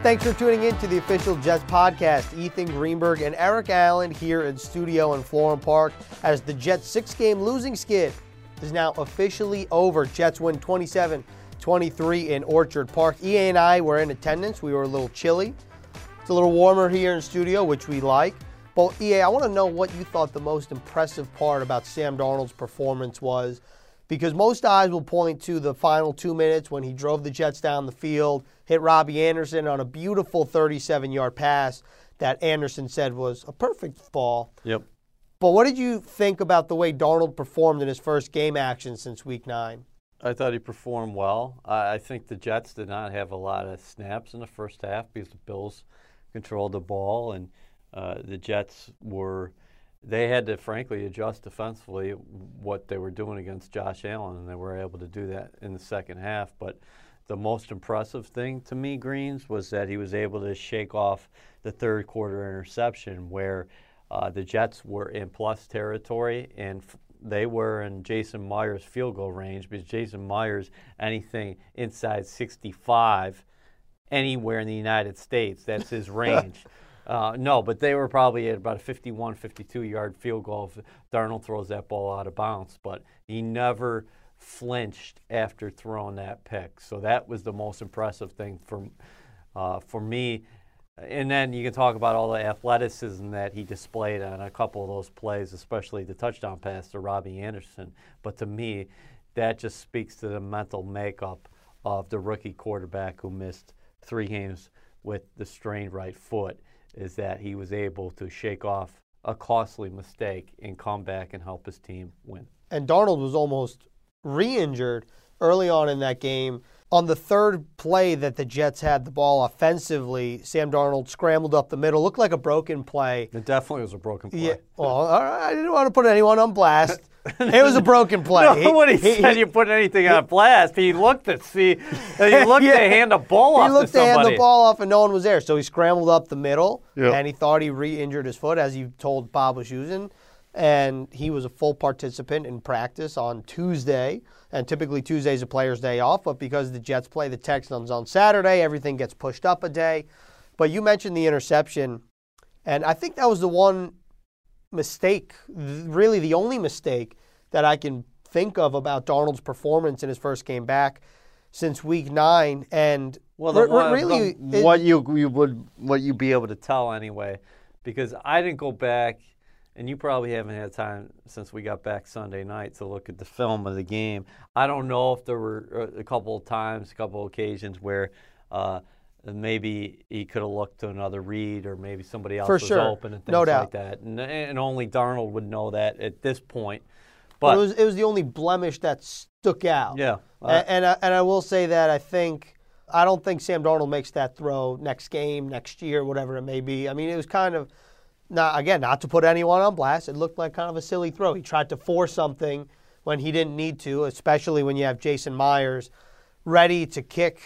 Thanks for tuning in to the official Jets podcast. Ethan Greenberg and Eric Allen here in studio in Florham Park as the Jets' six game losing skid is now officially over. Jets win 27 23 in Orchard Park. EA and I were in attendance. We were a little chilly. It's a little warmer here in studio, which we like. But EA, I want to know what you thought the most impressive part about Sam Darnold's performance was because most eyes will point to the final two minutes when he drove the Jets down the field, hit Robbie Anderson on a beautiful 37 yard pass that Anderson said was a perfect ball. Yep. But what did you think about the way Darnold performed in his first game action since week nine? I thought he performed well. I I think the Jets did not have a lot of snaps in the first half because the Bills controlled the ball, and uh, the Jets were. They had to, frankly, adjust defensively what they were doing against Josh Allen, and they were able to do that in the second half. But the most impressive thing to me, Greens, was that he was able to shake off the third quarter interception where uh, the Jets were in plus territory and f- they were in Jason Myers' field goal range because Jason Myers, anything inside 65, anywhere in the United States, that's his range. Uh, no, but they were probably at about a 51, 52 yard field goal if Darnold throws that ball out of bounds. But he never flinched after throwing that pick. So that was the most impressive thing for, uh, for me. And then you can talk about all the athleticism that he displayed on a couple of those plays, especially the touchdown pass to Robbie Anderson. But to me, that just speaks to the mental makeup of the rookie quarterback who missed three games with the strained right foot is that he was able to shake off a costly mistake and come back and help his team win. And Darnold was almost re injured early on in that game. On the third play that the Jets had the ball offensively, Sam Darnold scrambled up the middle, looked like a broken play. It definitely was a broken play. Yeah, well, I didn't want to put anyone on blast. it was a broken play. Nobody said you put anything on blast. He looked to see, he looked Yeah. to hand the ball off. He looked to to hand the ball off and no one was there. So he scrambled up the middle Yep. and he thought he re injured his foot, as you told Bob Wischusen. And he was a full participant in practice on Tuesday. And typically Tuesday is a player's day off, but because the Jets play the Texans on Saturday, everything gets pushed up a day. But you mentioned the interception, and I think that was the one mistake, really the only mistake that I can think of about Darnold's performance in his first game back since week nine. And Well, the one, really, the- it- what you you would what you be able to tell anyway, because I didn't go back, and you probably haven't had time since we got back Sunday night to look at the film of the game. I don't know if there were uh, a couple of times, a couple of occasions where. Uh, Maybe he could have looked to another read, or maybe somebody else For was sure. open and things No like that. And, and only Darnold would know that at this point. but But it was it was the only blemish that stuck out. yeah, uh, and I, and I will say that I think I don't think Sam Darnold makes that throw next game, next year, whatever it may be. I mean, it was kind of not again not to put anyone on blast. It looked like kind of a silly throw. He tried to force something when he didn't need to, especially when you have Jason Myers ready to kick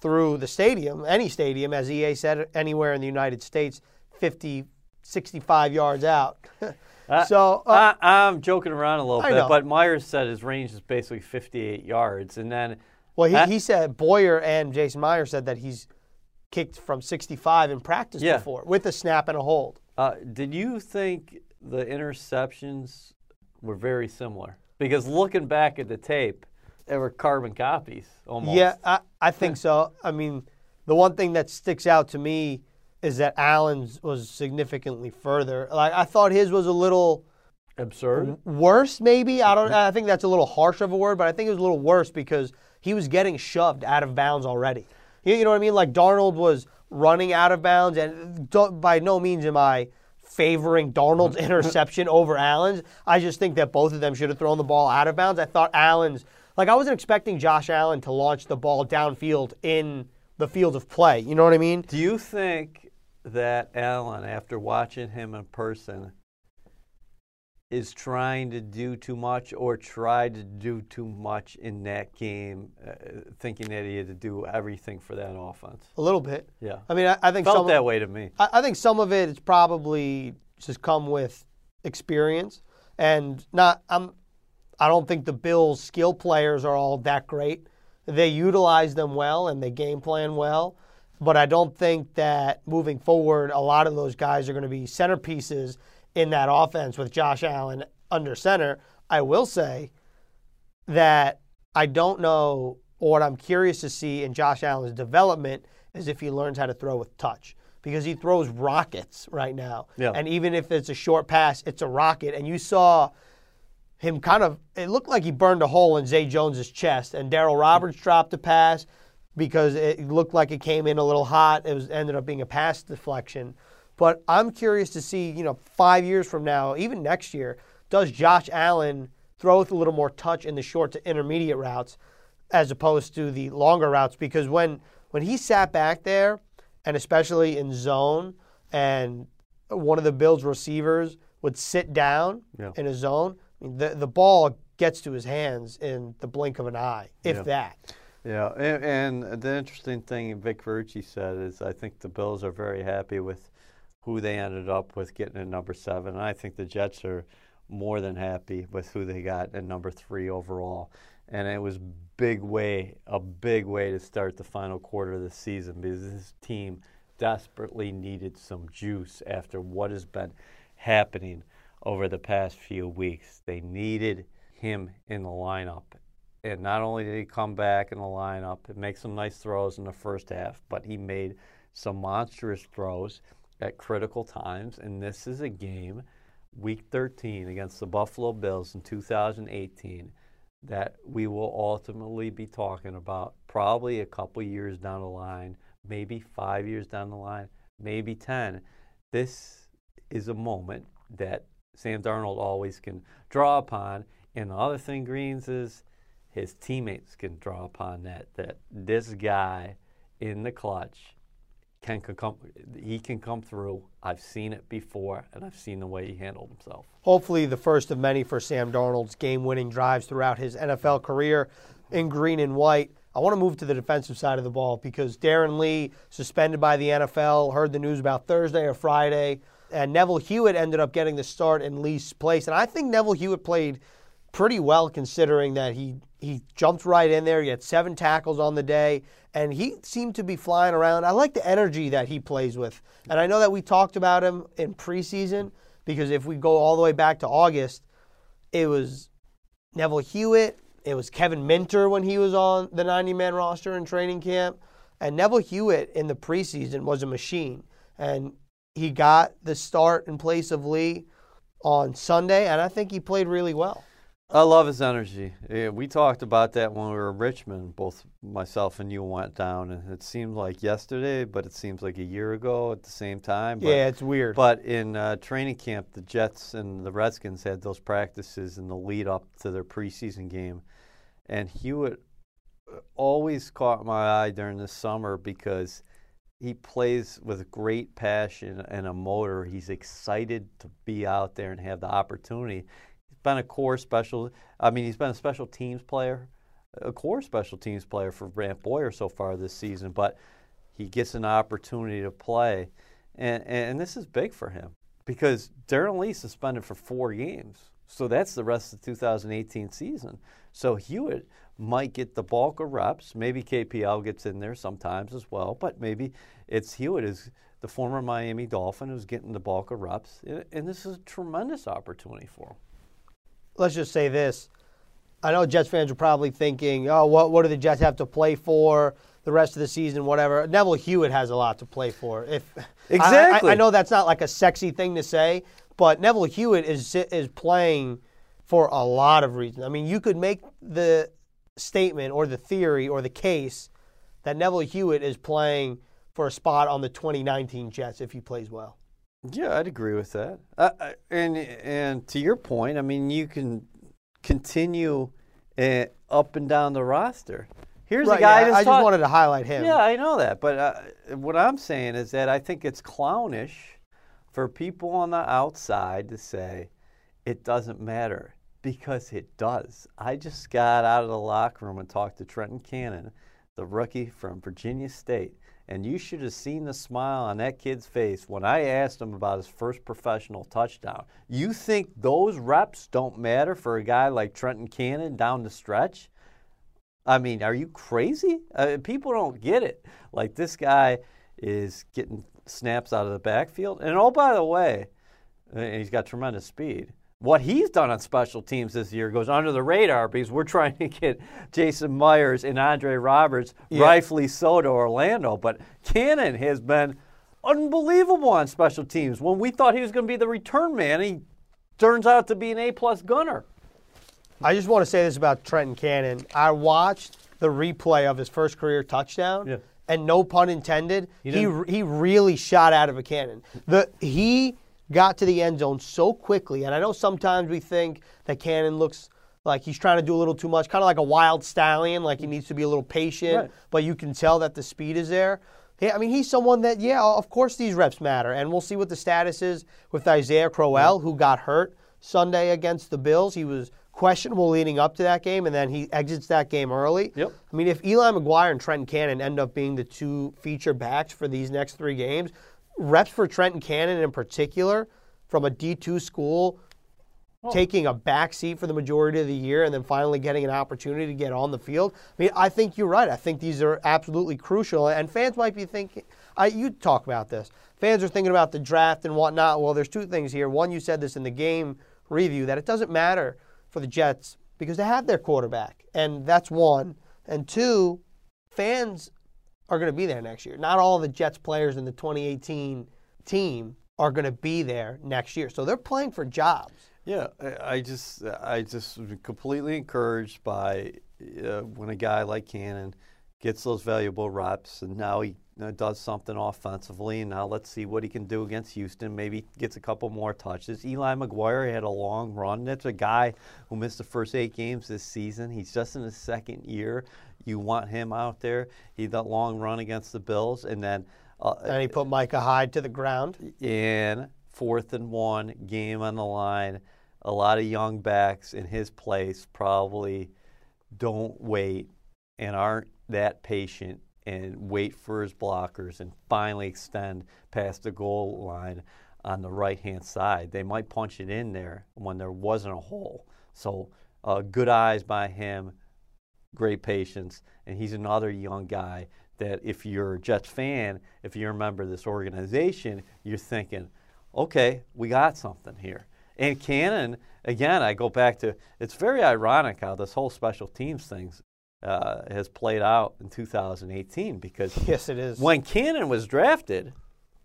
through the stadium, any stadium, as EA said, anywhere in the United States, 50, 65 yards out. so uh, I, I'm joking around a little I bit, know. but Myers said his range is basically 58 yards, and then Well, he, he said Boyer and Jason Myers said that he's kicked from 65 in practice Yeah. before with a snap and a hold. Uh, did you think the interceptions were very similar? Because looking back at the tape, they were carbon copies almost. Yeah, I, I think so. I mean, the one thing that sticks out to me is that Allen's was significantly further. Like I thought his was a little Absurd. worse, maybe. I don't. I think that's a little harsh of a word, but I think it was a little worse because he was getting shoved out of bounds already. You, you know what I mean? Like Darnold was running out of bounds, and by no means am I favoring Darnold's mm-hmm. interception over Allen's. I just think that both of them should have thrown the ball out of bounds. I thought Allen's like I wasn't expecting Josh Allen to launch the ball downfield in the field of play. You know what I mean? Do you think that Allen, after watching him in person, is trying to do too much or tried to do too much in that game, uh, thinking that he had to do everything for that offense. A little bit. Yeah. I mean, I, I think Felt some, that way to me. I, I think some of it is probably just come with experience and not. I'm. I don't think the Bills' skill players are all that great. They utilize them well and they game plan well, but I don't think that moving forward, a lot of those guys are going to be centerpieces in that offense with Josh Allen under center. I will say that I don't know, or what I'm curious to see in Josh Allen's development is if he learns how to throw with touch. Because he throws rockets right now. Yeah. And even if it's a short pass, it's a rocket. And you saw him kind of, it looked like he burned a hole in Zay Jones's chest. And Darryl Roberts dropped a pass because it looked like it came in a little hot. It was ended up being a pass deflection. But I'm curious to see, you know, five years from now, even next year, does Josh Allen throw with a little more touch in the short to intermediate routes as opposed to the longer routes? Because when when he sat back there, and especially in zone, and one of the Bills receivers would sit down Yeah. in a zone, I mean, the the ball gets to his hands in the blink of an eye, if Yeah. that. Yeah, and, and the interesting thing Vic Verci said is I think the Bills are very happy with who they ended up with getting at number seven. And I think the Jets are more than happy with who they got at number three overall. And it was big way, a big way to start the final quarter of the season because this team desperately needed some juice after what has been happening over the past few weeks. They needed him in the lineup. And not only did he come back in the lineup and make some nice throws in the first half, but he made some monstrous throws at critical times. And this is a game, week 13 against the Buffalo Bills in 2018, that we will ultimately be talking about probably a couple years down the line, maybe five years down the line, maybe 10. This is a moment that Sam Darnold always can draw upon. And the other thing, Greens, is his teammates can draw upon that. That this guy in the clutch can, come, he can come through. I've seen it before, and I've seen the way he handled himself. hopefully the first of many for Sam Darnold's game winning drives throughout his NFL career in green and white. I want to move to the defensive side of the ball because Darron Lee suspended by the NFL, heard the news about Thursday or Friday, and Neville Hewitt ended up getting the start in Lee's place. And I think Neville Hewitt played pretty well considering that he he jumped right in there. He had seven tackles on the day, and he seemed to be flying around. I like the energy that he plays with, and I know that we talked about him in preseason because if we go all the way back to August, it was Neville Hewitt, it was Kevin Minter when he was on the 90-man roster in training camp, and Neville Hewitt in the preseason was a machine, and he got the start in place of Lee on Sunday, and I think he played really well. I love his energy. Yeah, we talked about that when we were in Richmond. Both myself and you went down, and it seemed like yesterday, but it seems like a year ago at the same time. But, yeah, it's weird. But in uh, training camp, the Jets and the Redskins had those practices in the lead up to their preseason game, and Hewitt uh, always caught my eye during the summer because he plays with great passion and a motor. He's excited to be out there and have the opportunity. Been a core special. I mean, he's been a special teams player, a core special teams player for Brant Boyer so far this season. But he gets an opportunity to play, and and this is big for him because Darron Lee suspended for four games, so that's the rest of the 2018 season. So Hewitt might get the bulk of reps. Maybe KPL gets in there sometimes as well, but maybe it's Hewitt is the former Miami Dolphin who's getting the bulk of reps, and this is a tremendous opportunity for him. Let's just say this. I know Jets fans are probably thinking, oh, what, what do the Jets have to play for the rest of the season, whatever. Neville Hewitt has a lot to play for. If I- Exactly. I, I know that's not like a sexy thing to say, but Neville Hewitt is is playing for a lot of reasons. I mean, you could make the statement or the theory or the case that Neville Hewitt is playing for a spot on the 2019 Jets if he plays well. Yeah, I'd agree with that. Uh, uh, and and to your point, I mean, you can continue uh, up and down the roster. Here's Right, a guy yeah, that's I just wanted to highlight him. Yeah, I know that, but uh, what I'm saying is that I think it's clownish for people on the outside to say it doesn't matter because it does. I just got out of the locker room and talked to Trenton Cannon, the rookie from Virginia State, and you should have seen the smile on that kid's face when I asked him about his first professional touchdown. You think those reps don't matter for a guy like Trenton Cannon down the stretch? I mean, are you crazy? Uh, people don't get it. Like this guy is getting snaps out of the backfield, and oh by the way, and he's got tremendous speed. What he's done on special teams this year goes under the radar because we're trying to get Jason Myers and Andre Roberts, Yeah. rightfully so, to Orlando. But Cannon has been unbelievable on special teams. When we thought he was going to be the return man, he turns out to be an A plus gunner. I just want to say this about Trenton Cannon. I watched the replay of his first career touchdown, Yeah. and no pun intended, he didn't- he really shot out of a cannon. The he got to the end zone so quickly, and I know sometimes we think that Cannon looks like he's trying to do a little too much, kind of like a wild stallion, like he needs to be a little patient, Right. but you can tell that the speed is there. Yeah, I mean, he's someone that, yeah, of course these reps matter. And we'll see what the status is with Isaiah Crowell, who got hurt Sunday against the Bills. He was questionable leading up to that game, and then he exits that game early. Yep. I mean, if Eli McGuire and Trenton Cannon end up being the two feature backs for these next three games, reps for Trenton Cannon in particular from a D2 school oh. taking a back seat for the majority of the year and then finally getting an opportunity to get on the field. I mean, I think you're right. I think these are absolutely crucial. And fans might be thinking, I, you talk about this. Fans are thinking about the draft and whatnot. Well, there's two things here. One, you said this in the game review that it doesn't matter for the Jets because they have their quarterback. And that's one. And two, fans are going to be there next year. Not all the Jets players in the 2018 team are going to be there next year. So they're playing for jobs. Yeah, I- just I just completely encouraged by uh, when a guy like Cannon gets those valuable reps, and now he uh, does something offensively, and now let's see what he can do against Houston. Maybe gets a couple more touches. Eli McGuire had a long run. That's a guy who missed the first eight games this season. He's just in his second year. You want him out there. He had that long run against the Bills, and then. Uh, And he put Micah Hyde to the ground. in fourth and one, game on the line. A lot of young backs in his place probably don't wait and aren't that patient and wait for his blockers and finally extend past the goal line on the right hand side. They might punch it in there when there wasn't a hole. So, uh, good eyes by him, great patience, and he's another young guy that if you're a Jets fan, if you're a member of this organization, you're thinking, okay, we got something here. And Cannon, again, I go back to it's very ironic how this whole special teams thing uh, has played out in 2018 because Yes, it is. when Cannon was drafted,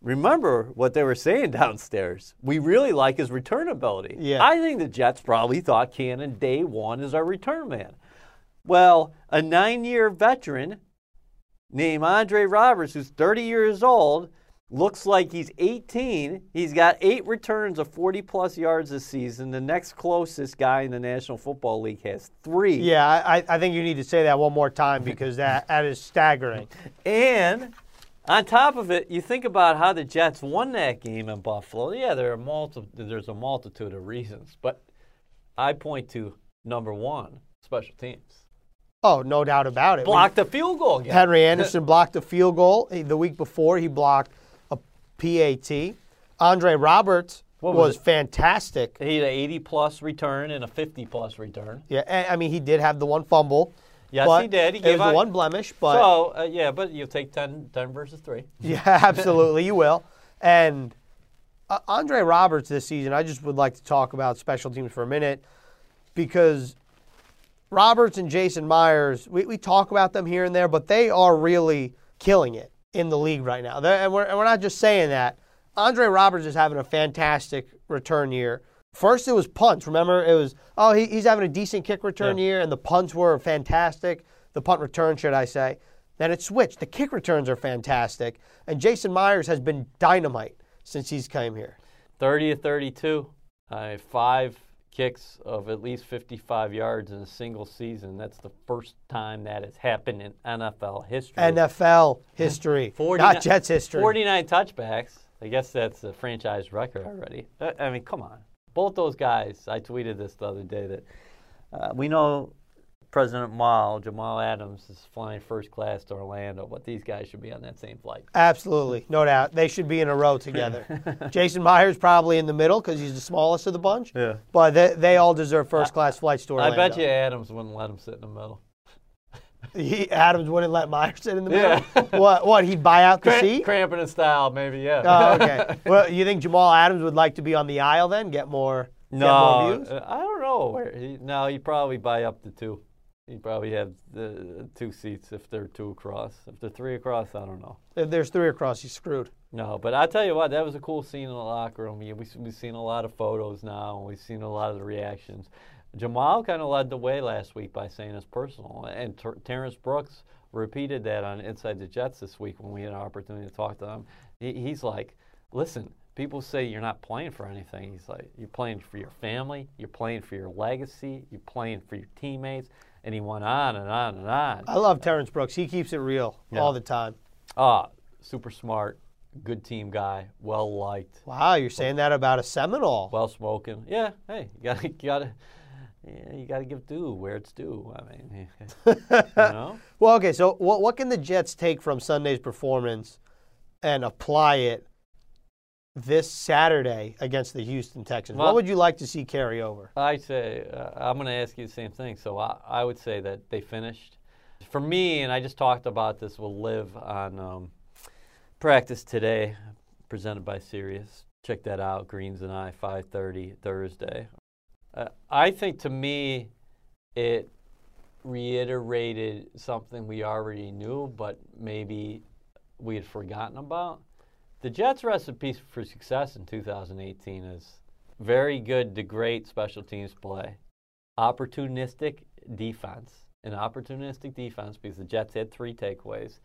remember what they were saying downstairs. We really like his return ability. Yeah. I think the Jets probably thought Cannon day one is our return man. Well, a nine year veteran named Andre Roberts, who's 30 years old, looks like he's 18. He's got eight returns of 40 plus yards this season. The next closest guy in the National Football League has three. yeah, I, I think you need to say that one more time because that, that is staggering. And on top of it, you think about how the Jets won that game in Buffalo. Yeah, there are multi- there's a multitude of reasons, but I point to number one, special teams. Oh, no doubt about it. Blocked the field goal again. Henry Anderson blocked a field goal the week before. He blocked a PAT. Andre Roberts was, was fantastic. He had an 80 plus return and a 50 plus return. Yeah, and, I mean he did have the one fumble. Yes, he did. He gave out- one blemish, but so, uh, yeah, but you'll take 10, 10 versus 3. Yeah, absolutely, you will. And uh, Andre Roberts this season, I just would like to talk about special teams for a minute because Roberts and Jason Myers, we, we talk about them here and there, but they are really killing it in the league right now. And, we're, and we're not just saying that. Andre Roberts is having a fantastic return year. First, it was punts. Remember, it was, oh, he, he's having a decent kick return Yeah. year, and the punts were fantastic. The punt return, should I say. Then it switched. The kick returns are fantastic. And Jason Myers has been dynamite since he's came here. 30 to 32. Uh, five kicks of at least 55 yards in a single season. That's the first time that has happened in NFL history. NFL history, 49 not Jets history. 49 touchbacks. I guess that's a franchise record already. Uh, I mean, come on. both those guys. I tweeted this the other day that uh, we know President Mall, Jamal Adams, is flying first class to Orlando, but these guys should be on that same flight. Absolutely, no doubt. They should be in a row together. Jason Myers probably in the middle because he's the smallest of the bunch. Yeah. But they, they all deserve first class flights to Orlando. I bet you Adams wouldn't let him sit in the middle. He, Adams wouldn't let Myers sit in the middle. Yeah. what? What? He'd buy out the Cramp, seat? cramping in style, maybe, yeah. Oh, okay. well, you think Jamal Adams would like to be on the aisle then, get more, get more no, views? uh, I don't know. Where he, no, he'd probably buy up to two. He'd probably have the two seats if they're two across. If they're three across, I don't know. If there's three across, he's screwed. No, but I tell you what, that was a cool scene in the locker room. We, we've seen a lot of photos now, and we've seen a lot of the reactions. Jamal kind of led the way last week by saying it's personal, and Ter- Terrence Brooks repeated that on Inside the Jets this week when we had an opportunity to talk to him. He, he's like, "Listen, people say you're not playing for anything. He's like, you're playing for your family, you're playing for your legacy, you're playing for your teammates." And he went on and on and on. I love Terrence Brooks. He keeps it real Yeah. all the time. Ah, super smart, good team guy, well liked. Wow, you're saying that about a Seminole. well spoken. Yeah, hey, you gotta, you gotta, yeah, you gotta give due where it's due. I mean, you know, Well, okay, so what, what can the Jets take from Sunday's performance and apply it this Saturday against the Houston Texans? Well- what would you like to see carry over? I say uh, I'm gonna ask you the same thing. So I, I would say that they finished. For me, and I just talked about this. Will live on um, practice today, presented by Sirius. Check that out. Greens and I, 5:30 Thursday. Uh, I think to me, it reiterated something we already knew, but maybe we had forgotten about. The Jets' recipe for success in 2018 is very good to great special teams play, opportunistic defense, an opportunistic defense because the Jets had three takeaways,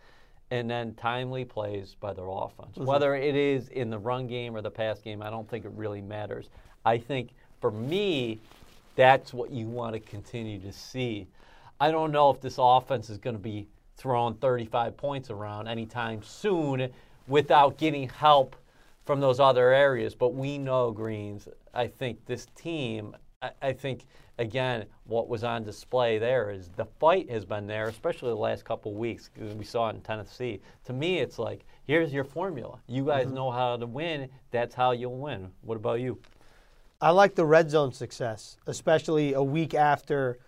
and then timely plays by their offense. Mm-hmm. Whether it is in the run game or the pass game, I don't think it really matters. I think for me, that's what you want to continue to see. I don't know if this offense is going to be throwing 35 points around anytime soon without getting help from those other areas. But we know, Greens, I think this team, I, I think, again, what was on display there is the fight has been there, especially the last couple of weeks, because we saw it in Tennessee. To me, it's like, here's your formula. You guys mm-hmm. know how to win. That's how you'll win. What about you? I like the red zone success, especially a week after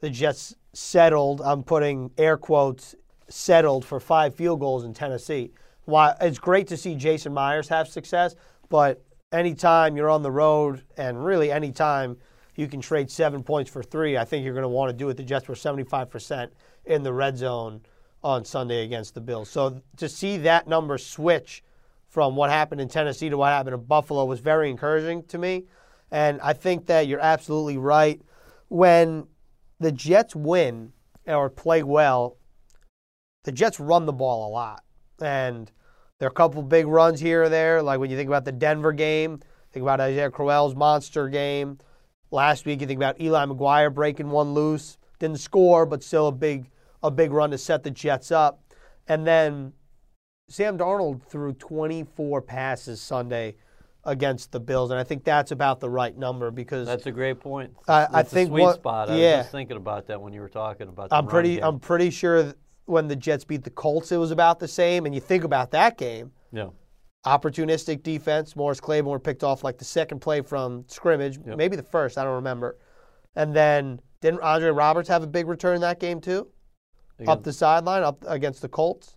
the Jets settled. I'm putting air quotes settled for five field goals in Tennessee. Why it's great to see Jason Myers have success, but anytime you're on the road and really anytime you can trade seven points for three, I think you're going to want to do it. The Jets were 75% in the red zone on Sunday against the Bills. So to see that number switch from what happened in Tennessee to what happened in Buffalo was very encouraging to me. And I think that you're absolutely right. When the Jets win or play well, the Jets run the ball a lot. And there are a couple big runs here or there. Like when you think about the Denver game, think about Isaiah Crowell's monster game. Last week, you think about Eli McGuire breaking one loose. Didn't score, but still a big a big run to set the Jets up. And then Sam Darnold threw 24 passes Sunday against the Bills, and I think that's about the right number because That's a great point. I- I think sweet what- spot. I yeah. was just thinking about that when you were talking about. The I'm pretty game. I'm pretty sure when the Jets beat the Colts, it was about the same. And you think about that game, yeah. opportunistic defense. Morris Claiborne picked off like the second play from scrimmage, Yep. maybe the first. I don't remember. And then didn't Andre Roberts have a big return in that game too? Up the sideline, up against the Colts.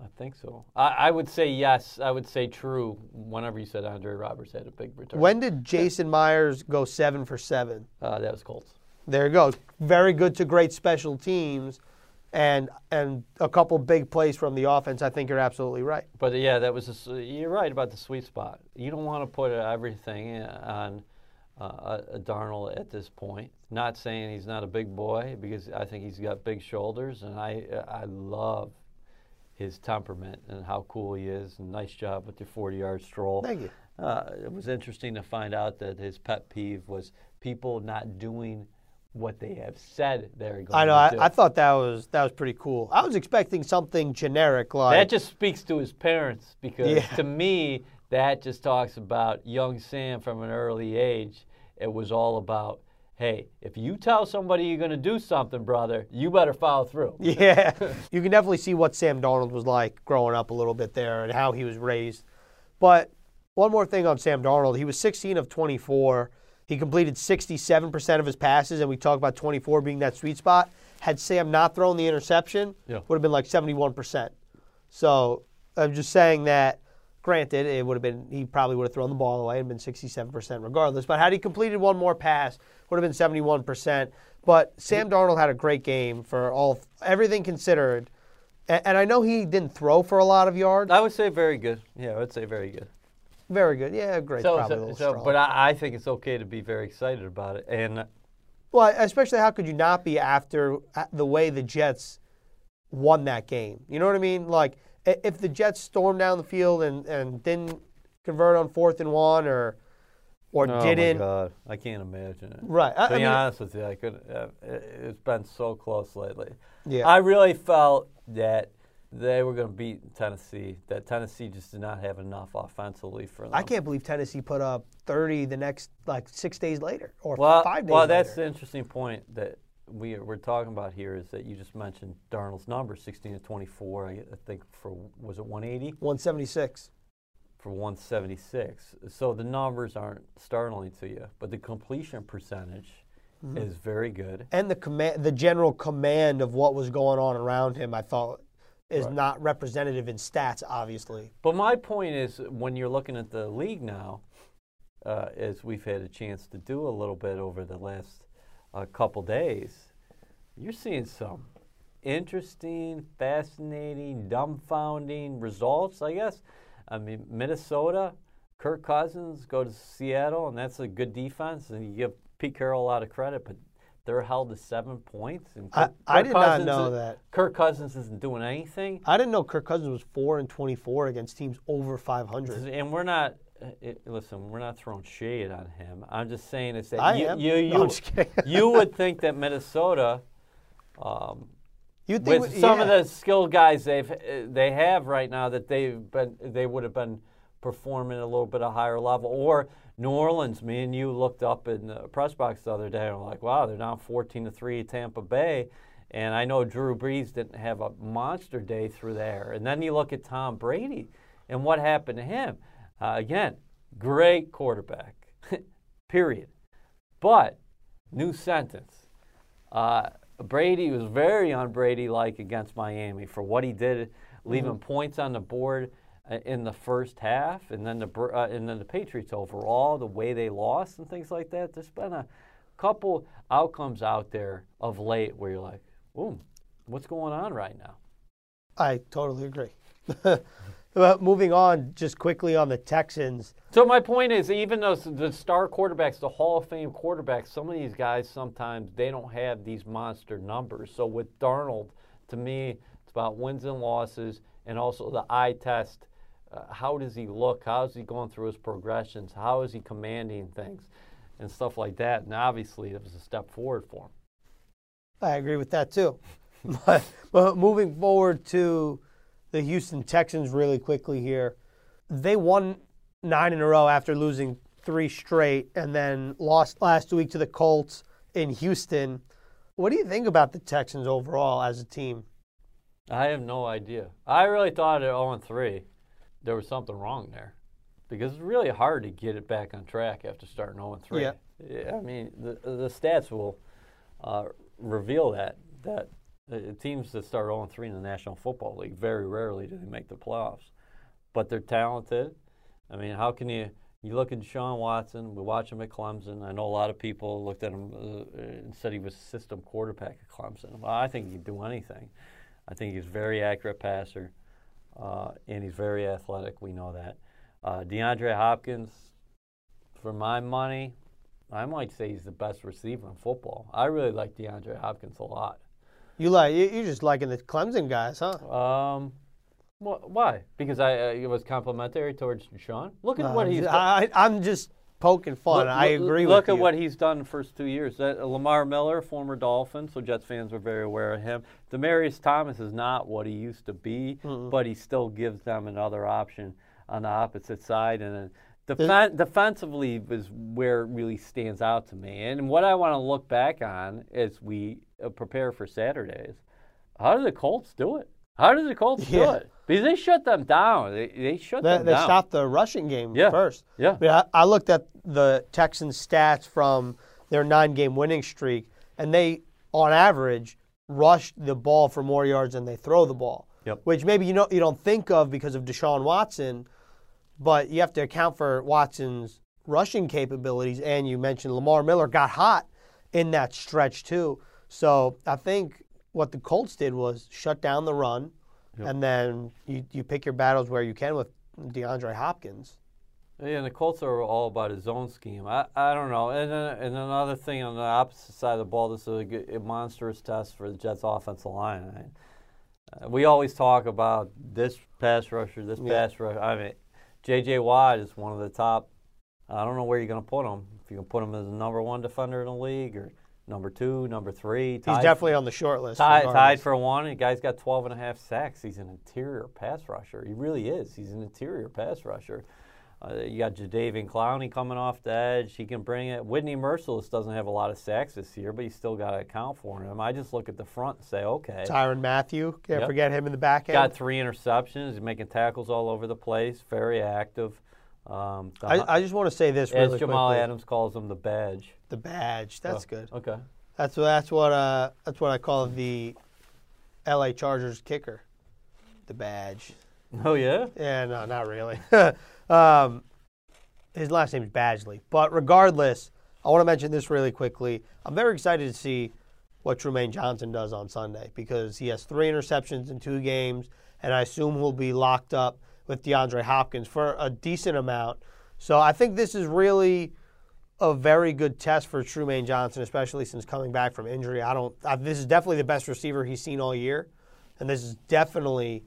I think so. I, I would say yes. I would say true. Whenever you said Andre Roberts had a big return. When did Jason Myers go seven for seven? uh, that was Colts. There you goes. Very good to great special teams, and and a couple big plays from the offense. I think you're absolutely right. But yeah, that was. A, you're right about the sweet spot. You don't want to put everything on uh, a, Darnold at this point. Not saying he's not a big boy because I think he's got big shoulders, and I I love his temperament and how cool he is. And nice job with your 40-yard stroll. Thank you. Uh, it was interesting to find out that his pet peeve was people not doing what they have said they're going I know. to I, do. I thought that was that was pretty cool. I was expecting something generic like That just speaks to his parents because Yeah. to me, that just talks about young Sam from an early age. It was all about, hey, if you tell somebody you're going to do something, brother, you better follow through. Yeah, you can definitely see what Sam Darnold was like growing up a little bit there and how he was raised. But one more thing on Sam Darnold. He was 16 of 24. He completed 67% of his passes, and we talk about 24 being that sweet spot. Had Sam not thrown the interception, Yeah. would have been like 71%. So I'm just saying that. Granted, it would have been he probably would have thrown the ball away and been 67% regardless. But had he completed one more pass, would have been 71%. But Sam Darnold had a great game for all everything considered, and, and I know he didn't throw for a lot of yards. I would say very good. Yeah, I would say very good. Very good, yeah, great. So, probably a so, little so strong. but I, I think it's okay to be very excited about it. And Well, especially how could you not be after uh, the way the Jets won that game? You know what I mean? Like if the Jets stormed down the field and, and didn't convert on fourth and one or or oh didn't my God, I can't imagine it. right. I, To I be mean, honest with you, I could. Uh, it- it's been so close lately. Yeah. I really felt that they were going to beat Tennessee. That Tennessee just did not have enough offensively for them. I can't believe Tennessee put up 30 the next like six days later or Well, five days well, that's later. the interesting point that we we're talking about here is that you just mentioned Darnold's number, 16 to 24. I, I think for was it 180 176. for 176. So the numbers aren't startling to you, but the completion percentage Mm-hmm. is very good. and the command, the general command of what was going on around him, I thought is not representative in stats, obviously. But my point is, when you're looking at the league now, uh, as we've had a chance to do a little bit over the last uh, couple days, you're seeing some interesting, fascinating, dumbfounding results. I guess. I mean, Minnesota, Kirk Cousins go to Seattle, and that's a good defense, and you give Pete Carroll a lot of credit, but. They're held to seven points. And I- Kirk- I Kirk did not Cousins know is- that. Kirk Cousins isn't doing anything. I didn't know Kirk Cousins was four and twenty-four against teams over five hundred. And we're not. It, listen, we're not throwing shade on him. I'm just saying is that I you, am. you, No, you, kidding. you would think that Minnesota, um, You think with we- some yeah. of the skilled guys they've uh, they have right now, that they've been they would have been performing at a little bit of higher level. Or New Orleans, me and you looked up in the press box the other day and were like, wow, they're down 14 to three at Tampa Bay. And I know Drew Brees didn't have a monster day through there. And then you look at Tom Brady and what happened to him. Uh, again, great quarterback, period. But, new sentence. Uh, Brady was very un-Brady like against Miami for what he did, leaving points on the board in the first half, and then the uh, and then the Patriots overall, the way they lost and things like that. There's been a couple outcomes out there of late where you're like, "Ooh, what's going on right now?" I totally agree. Well, moving on, just quickly on the Texans. So my point is, even though the star quarterbacks, the Hall of Fame quarterbacks, some of these guys sometimes they don't have these monster numbers. So with Darnold, to me, it's about wins and losses, and also the eye test. Uh, how does he look? How is he going through his progressions? How is he commanding things, and stuff like that? And obviously, it was a step forward for him. I agree with that too. but, but moving forward to the Houston Texans really quickly here. They won nine in a row after losing three straight and then lost last week to the Colts in Houston. What do you think about the Texans overall as a team? I have no idea. I really thought at 0 3, there was something wrong there. Because it's really hard to get it back on track after starting 0 3. Yeah. I mean, the, the stats will uh, reveal that. That uh, teams that start 0 3 in the National Football League, very rarely do they make the playoffs. But they're talented. I mean, how can you. You look at Deshaun Watson. We watch him at Clemson. I know a lot of people looked at him uh, and said he was a system quarterback at Clemson. Well, I think he can do anything. I think he's a very accurate passer, uh, and he's very athletic. We know that. Uh, DeAndre Hopkins, for my money, I might say he's the best receiver in football. I really like DeAndre Hopkins a lot. You like you- you're just liking the Clemson guys, huh? Um, wh- why? Because I uh, it was complimentary towards Deshaun. Look at what Uh, he's done. I, I'm just poking fun. Look- I look- agree Look with at you. what he's done the first two years. That, uh, Lamar Miller, former Dolphin, so Jets fans were very aware of him. Demaryius Thomas is not what he used to be, but he still gives them another option on the opposite side, and then defen- defensively is where it really stands out to me. And what I want to look back on as we uh, prepare for Saturdays, how did the Colts do it? How did the Colts do it? Because they shut them down. They, they shut They, them they down. They stopped the rushing game Yeah. first. Yeah. I, mean, I, I looked at the Texans' stats from their nine-game winning streak, and they, on average, rush the ball for more yards than they throw the ball. Yep. Which maybe you know you don't think of because of Deshaun Watson, but you have to account for Watson's rushing capabilities. And you mentioned Lamar Miller got hot in that stretch too. So I think what the Colts did was shut down the run, and then you, you pick your battles where you can with DeAndre Hopkins. Yeah, and the Colts are all about his own scheme. I, I don't know. And then, and another thing on the opposite side of the ball, this is a, good- a monstrous test for the Jets' offensive line. I, uh, we always talk about this pass rusher, this Yeah. pass rusher. I mean, J.J. Watt is one of the top. I don't know where you're going to put him. If you can put him as the number one defender in the league or number two, number three. He's tied- definitely on the short list. Tied, tied for one. The guy's got 12 and a half sacks. He's an interior pass rusher. He really is. He's an interior pass rusher. Uh, you got Jadeveon Clowney coming off the edge. He can bring it. Whitney Mercilus doesn't have a lot of sacks this year, but you still got to account for him. I just look at the front and say, okay. Tyrann Mathieu, can't Yep. forget him in the back end. Got three interceptions. He's making tackles all over the place. Very active. Um, the I, I just want to say this as really Jamal quickly. Adams calls him the badge. The badge. That's Oh, good. Okay. That's that's what uh that's what I call the L.A. Chargers kicker. The badge. Oh yeah. Yeah, no, not really. um, his last name is Badgley. But regardless, I want to mention this really quickly. I'm very excited to see what Trumaine Johnson does on Sunday because he has three interceptions in two games, and I assume he'll be locked up with DeAndre Hopkins for a decent amount. So I think this is really a very good test for Trumaine Johnson, especially since coming back from injury. I don't. I, this is definitely the best receiver he's seen all year, and this is definitely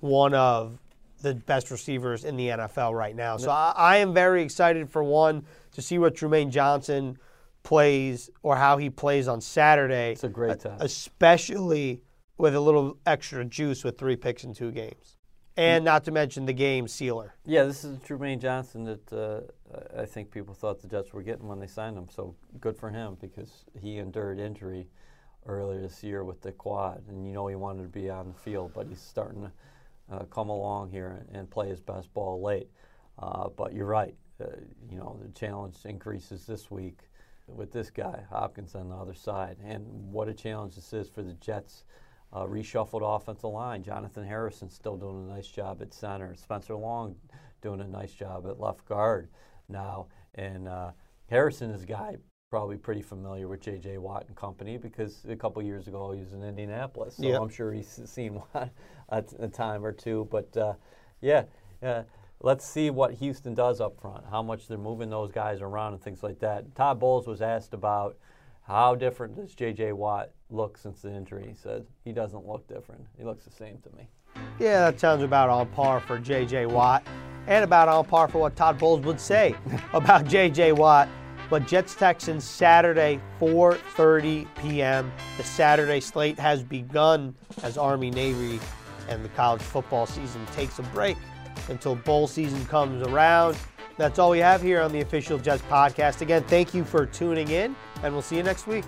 one of the best receivers in the NFL right now. So I, I am very excited for one to see what Trumaine Johnson plays or how he plays on Saturday. It's a great test. especially with a little extra juice with three picks in two games, and not to mention the game sealer. Yeah, this is Trumaine Johnson that uh, I think people thought the Jets were getting when they signed him. So good for him because he endured injury earlier this year with the quad, and you know he wanted to be on the field, but he's starting to uh, come along here and play his best ball late. Uh, but you're right. Uh, you know the challenge increases this week with this guy Hopkins on the other side, and what a challenge this is for the Jets uh, reshuffled offensive line. Jonathan Harrison still doing a nice job at center. Spencer Long doing a nice job at left guard now. And uh, Harrison is a guy probably pretty familiar with J.J. Watt and company because a couple years ago he was in Indianapolis. So Yep. I'm sure he's seen Watt a, t- a time or two. But uh, yeah, uh, let's see what Houston does up front, how much they're moving those guys around and things like that. Todd Bowles was asked about how different does J.J. Watt look since the injury. He said he doesn't look different. He looks the same to me. Yeah, that sounds about on par for J.J. Watt, and about on par for what Todd Bowles would say about J.J. Watt. But Jets Texans Saturday, 4:30 p.m. The Saturday slate has begun as Army Navy and the college football season takes a break until bowl season comes around. That's all we have here on the official Jets podcast. Again, thank you for tuning in, and we'll see you next week.